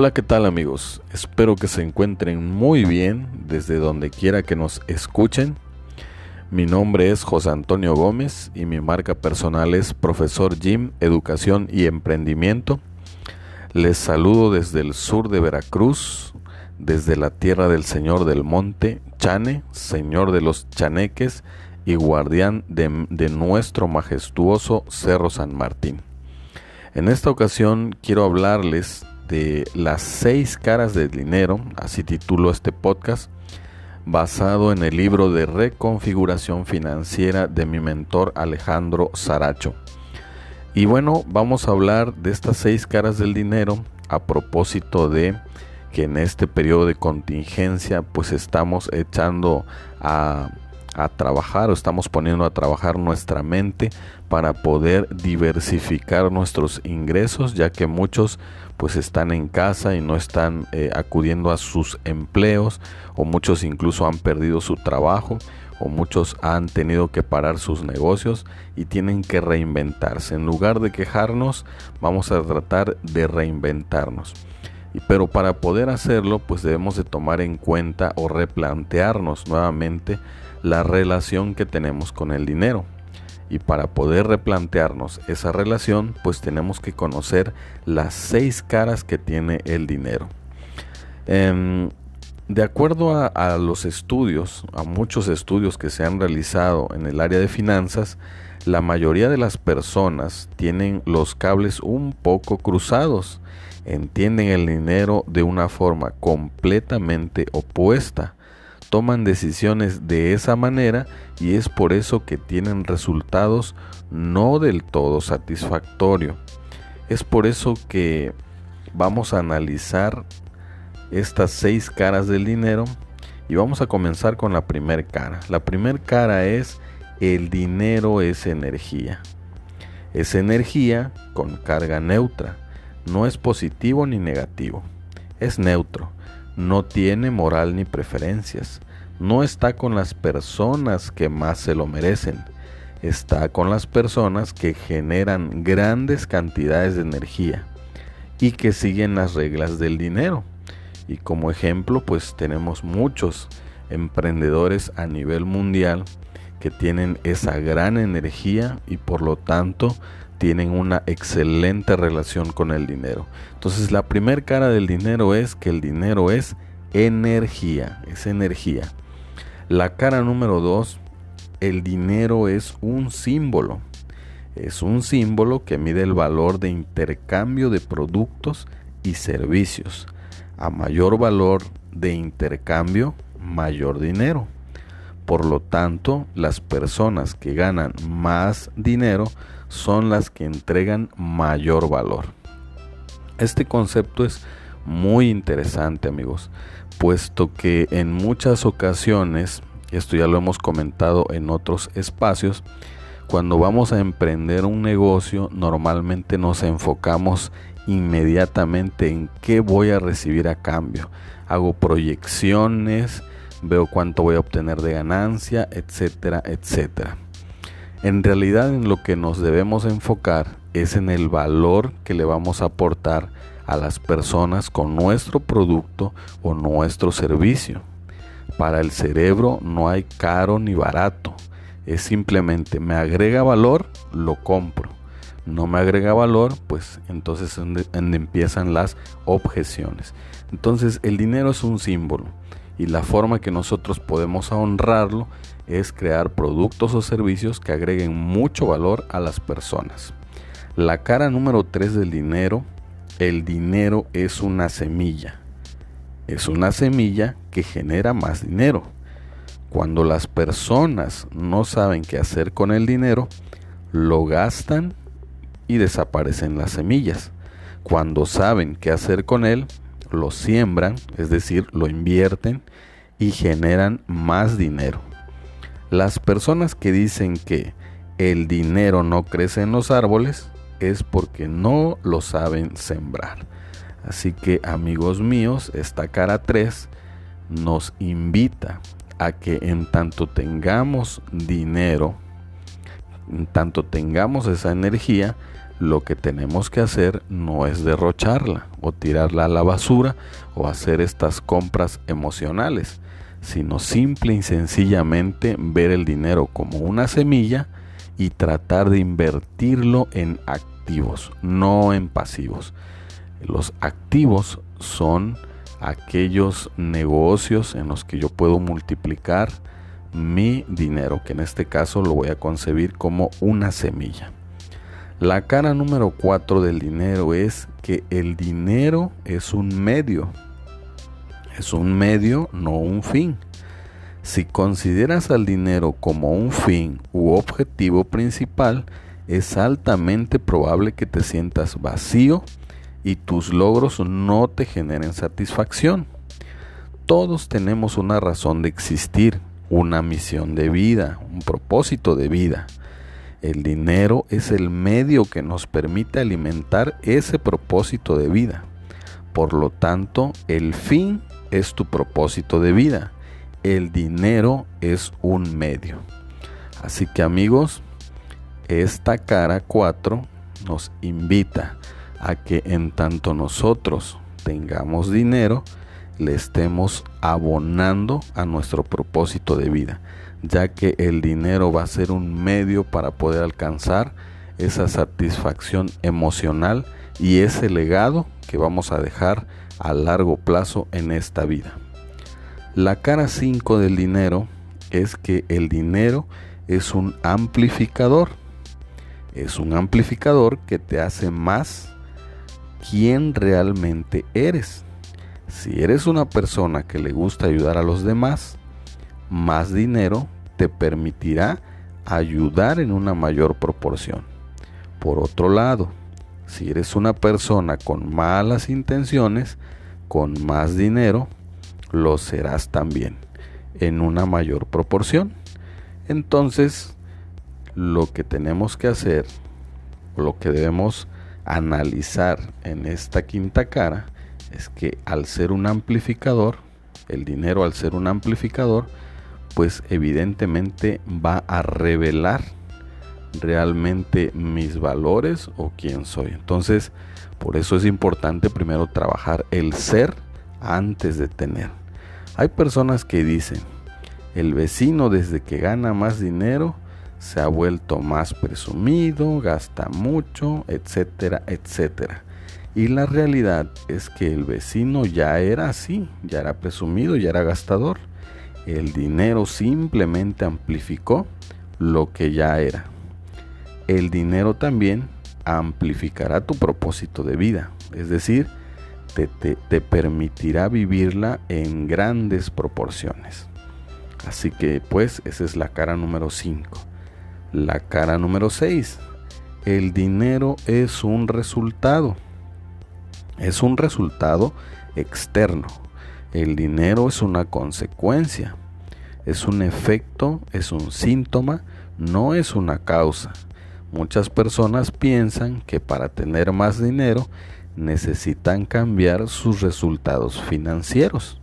Hola, ¿qué tal amigos? Espero que se encuentren muy bien desde donde quiera que nos escuchen. Mi nombre es José Antonio Gómez y mi marca personal es Profesor Jim, Educación y Emprendimiento. Les saludo desde el sur de Veracruz, desde la tierra del Señor del Monte, Chane, Señor de los Chaneques y guardián de, de nuestro majestuoso Cerro San Martín. En esta ocasión quiero hablarles de las seis caras del dinero, así titulo este podcast, basado en el libro de reconfiguración financiera de mi mentor Alejandro Saracho. Y bueno, vamos a hablar de estas seis caras del dinero a propósito de que en este periodo de contingencia pues estamos echando a a trabajar o estamos poniendo a trabajar nuestra mente para poder diversificar nuestros ingresos ya que muchos pues están en casa y no están eh, acudiendo a sus empleos o muchos incluso han perdido su trabajo o muchos han tenido que parar sus negocios y tienen que reinventarse. En lugar de quejarnos, vamos a tratar de reinventarnos. Pero para poder hacerlo, pues debemos de tomar en cuenta o replantearnos nuevamente la relación que tenemos con el dinero. Y para poder replantearnos esa relación, pues tenemos que conocer las seis caras que tiene el dinero. Em, de acuerdo a, a, los estudios, a muchos estudios que se han realizado en el área de finanzas, la mayoría de las personas tienen los cables un poco cruzados, entienden el dinero de una forma completamente opuesta toman decisiones de esa manera y es por eso que tienen resultados no del todo satisfactorios. Es por eso que vamos a analizar estas seis caras del dinero y vamos a comenzar con la primera cara. La primera cara es el dinero es energía. Es energía con carga neutra. No es positivo ni negativo. Es neutro no tiene moral ni preferencias, no está con las personas que más se lo merecen, está con las personas que generan grandes cantidades de energía y que siguen las reglas del dinero. Y como ejemplo, pues tenemos muchos emprendedores a nivel mundial que tienen esa gran energía y por lo tanto tienen una excelente relación con el dinero. Entonces la primera cara del dinero es que el dinero es energía, es energía. La cara número dos, el dinero es un símbolo. Es un símbolo que mide el valor de intercambio de productos y servicios. A mayor valor de intercambio, mayor dinero. Por lo tanto, las personas que ganan más dinero son las que entregan mayor valor. Este concepto es muy interesante amigos, puesto que en muchas ocasiones, esto ya lo hemos comentado en otros espacios, cuando vamos a emprender un negocio normalmente nos enfocamos inmediatamente en qué voy a recibir a cambio. Hago proyecciones, veo cuánto voy a obtener de ganancia, etcétera, etcétera. En realidad en lo que nos debemos enfocar es en el valor que le vamos a aportar a las personas con nuestro producto o nuestro servicio. Para el cerebro no hay caro ni barato. Es simplemente me agrega valor, lo compro. No me agrega valor, pues entonces es donde empiezan las objeciones. Entonces el dinero es un símbolo y la forma que nosotros podemos honrarlo es crear productos o servicios que agreguen mucho valor a las personas. La cara número 3 del dinero, el dinero es una semilla. Es una semilla que genera más dinero. Cuando las personas no saben qué hacer con el dinero, lo gastan y desaparecen las semillas. Cuando saben qué hacer con él, lo siembran, es decir, lo invierten y generan más dinero. Las personas que dicen que el dinero no crece en los árboles es porque no lo saben sembrar. Así que amigos míos, esta cara 3 nos invita a que en tanto tengamos dinero, en tanto tengamos esa energía, lo que tenemos que hacer no es derrocharla o tirarla a la basura o hacer estas compras emocionales, sino simple y sencillamente ver el dinero como una semilla y tratar de invertirlo en activos, no en pasivos. Los activos son aquellos negocios en los que yo puedo multiplicar mi dinero, que en este caso lo voy a concebir como una semilla. La cara número 4 del dinero es que el dinero es un medio. Es un medio, no un fin. Si consideras al dinero como un fin u objetivo principal, es altamente probable que te sientas vacío y tus logros no te generen satisfacción. Todos tenemos una razón de existir, una misión de vida, un propósito de vida. El dinero es el medio que nos permite alimentar ese propósito de vida. Por lo tanto, el fin es tu propósito de vida. El dinero es un medio. Así que amigos, esta cara 4 nos invita a que en tanto nosotros tengamos dinero, le estemos abonando a nuestro propósito de vida ya que el dinero va a ser un medio para poder alcanzar esa satisfacción emocional y ese legado que vamos a dejar a largo plazo en esta vida. La cara 5 del dinero es que el dinero es un amplificador. Es un amplificador que te hace más quien realmente eres. Si eres una persona que le gusta ayudar a los demás, más dinero te permitirá ayudar en una mayor proporción. Por otro lado, si eres una persona con malas intenciones, con más dinero, lo serás también en una mayor proporción. Entonces, lo que tenemos que hacer, lo que debemos analizar en esta quinta cara, es que al ser un amplificador, el dinero al ser un amplificador, pues evidentemente va a revelar realmente mis valores o quién soy. Entonces, por eso es importante primero trabajar el ser antes de tener. Hay personas que dicen, el vecino desde que gana más dinero se ha vuelto más presumido, gasta mucho, etcétera, etcétera. Y la realidad es que el vecino ya era así, ya era presumido, ya era gastador. El dinero simplemente amplificó lo que ya era. El dinero también amplificará tu propósito de vida, es decir, te, permitirá vivirla en grandes proporciones. Así que pues esa es la cara número 5. La cara número 6. El dinero es un resultado. Es un resultado externo el dinero es una consecuencia, es un efecto, es un síntoma, no es una causa. Muchas personas piensan que para tener más dinero necesitan cambiar sus resultados financieros.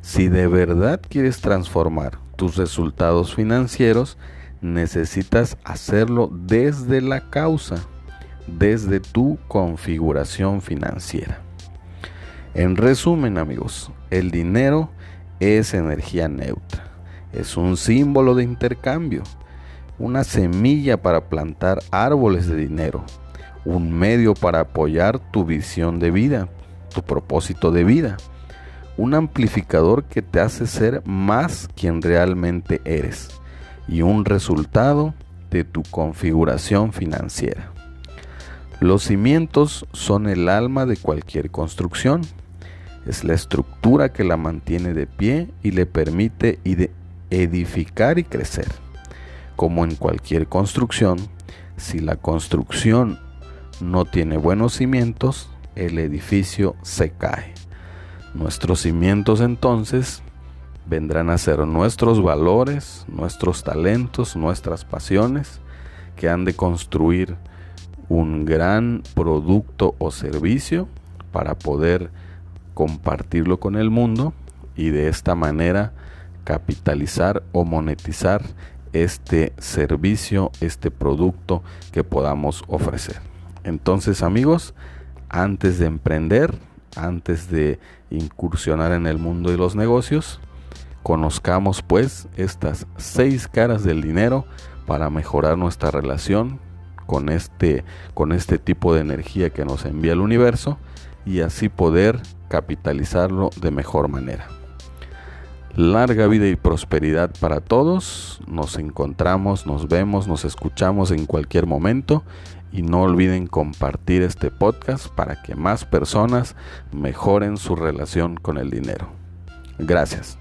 Si de verdad quieres transformar tus resultados financieros, necesitas hacerlo desde la causa, desde tu configuración financiera. En resumen, amigos, el dinero es energía neutra, es un símbolo de intercambio, una semilla para plantar árboles de dinero, un medio para apoyar tu visión de vida, tu propósito de vida, un amplificador que te hace ser más quien realmente eres y un resultado de tu configuración financiera. Los cimientos son el alma de cualquier construcción es la estructura que la mantiene de pie y le permite edificar y crecer. Como en cualquier construcción, si la construcción no tiene buenos cimientos, el edificio se cae. Nuestros cimientos entonces vendrán a ser nuestros valores, nuestros talentos, nuestras pasiones, que han de construir un gran producto o servicio para poder compartirlo con el mundo y de esta manera capitalizar o monetizar este servicio, este producto que podamos ofrecer. Entonces amigos, antes de emprender, antes de incursionar en el mundo de los negocios, conozcamos pues estas seis caras del dinero para mejorar nuestra relación con este, con este tipo de energía que nos envía el universo y así poder capitalizarlo de mejor manera. Larga vida y prosperidad para todos. Nos encontramos, nos vemos, nos escuchamos en cualquier momento y no olviden compartir este podcast para que más personas mejoren su relación con el dinero. Gracias.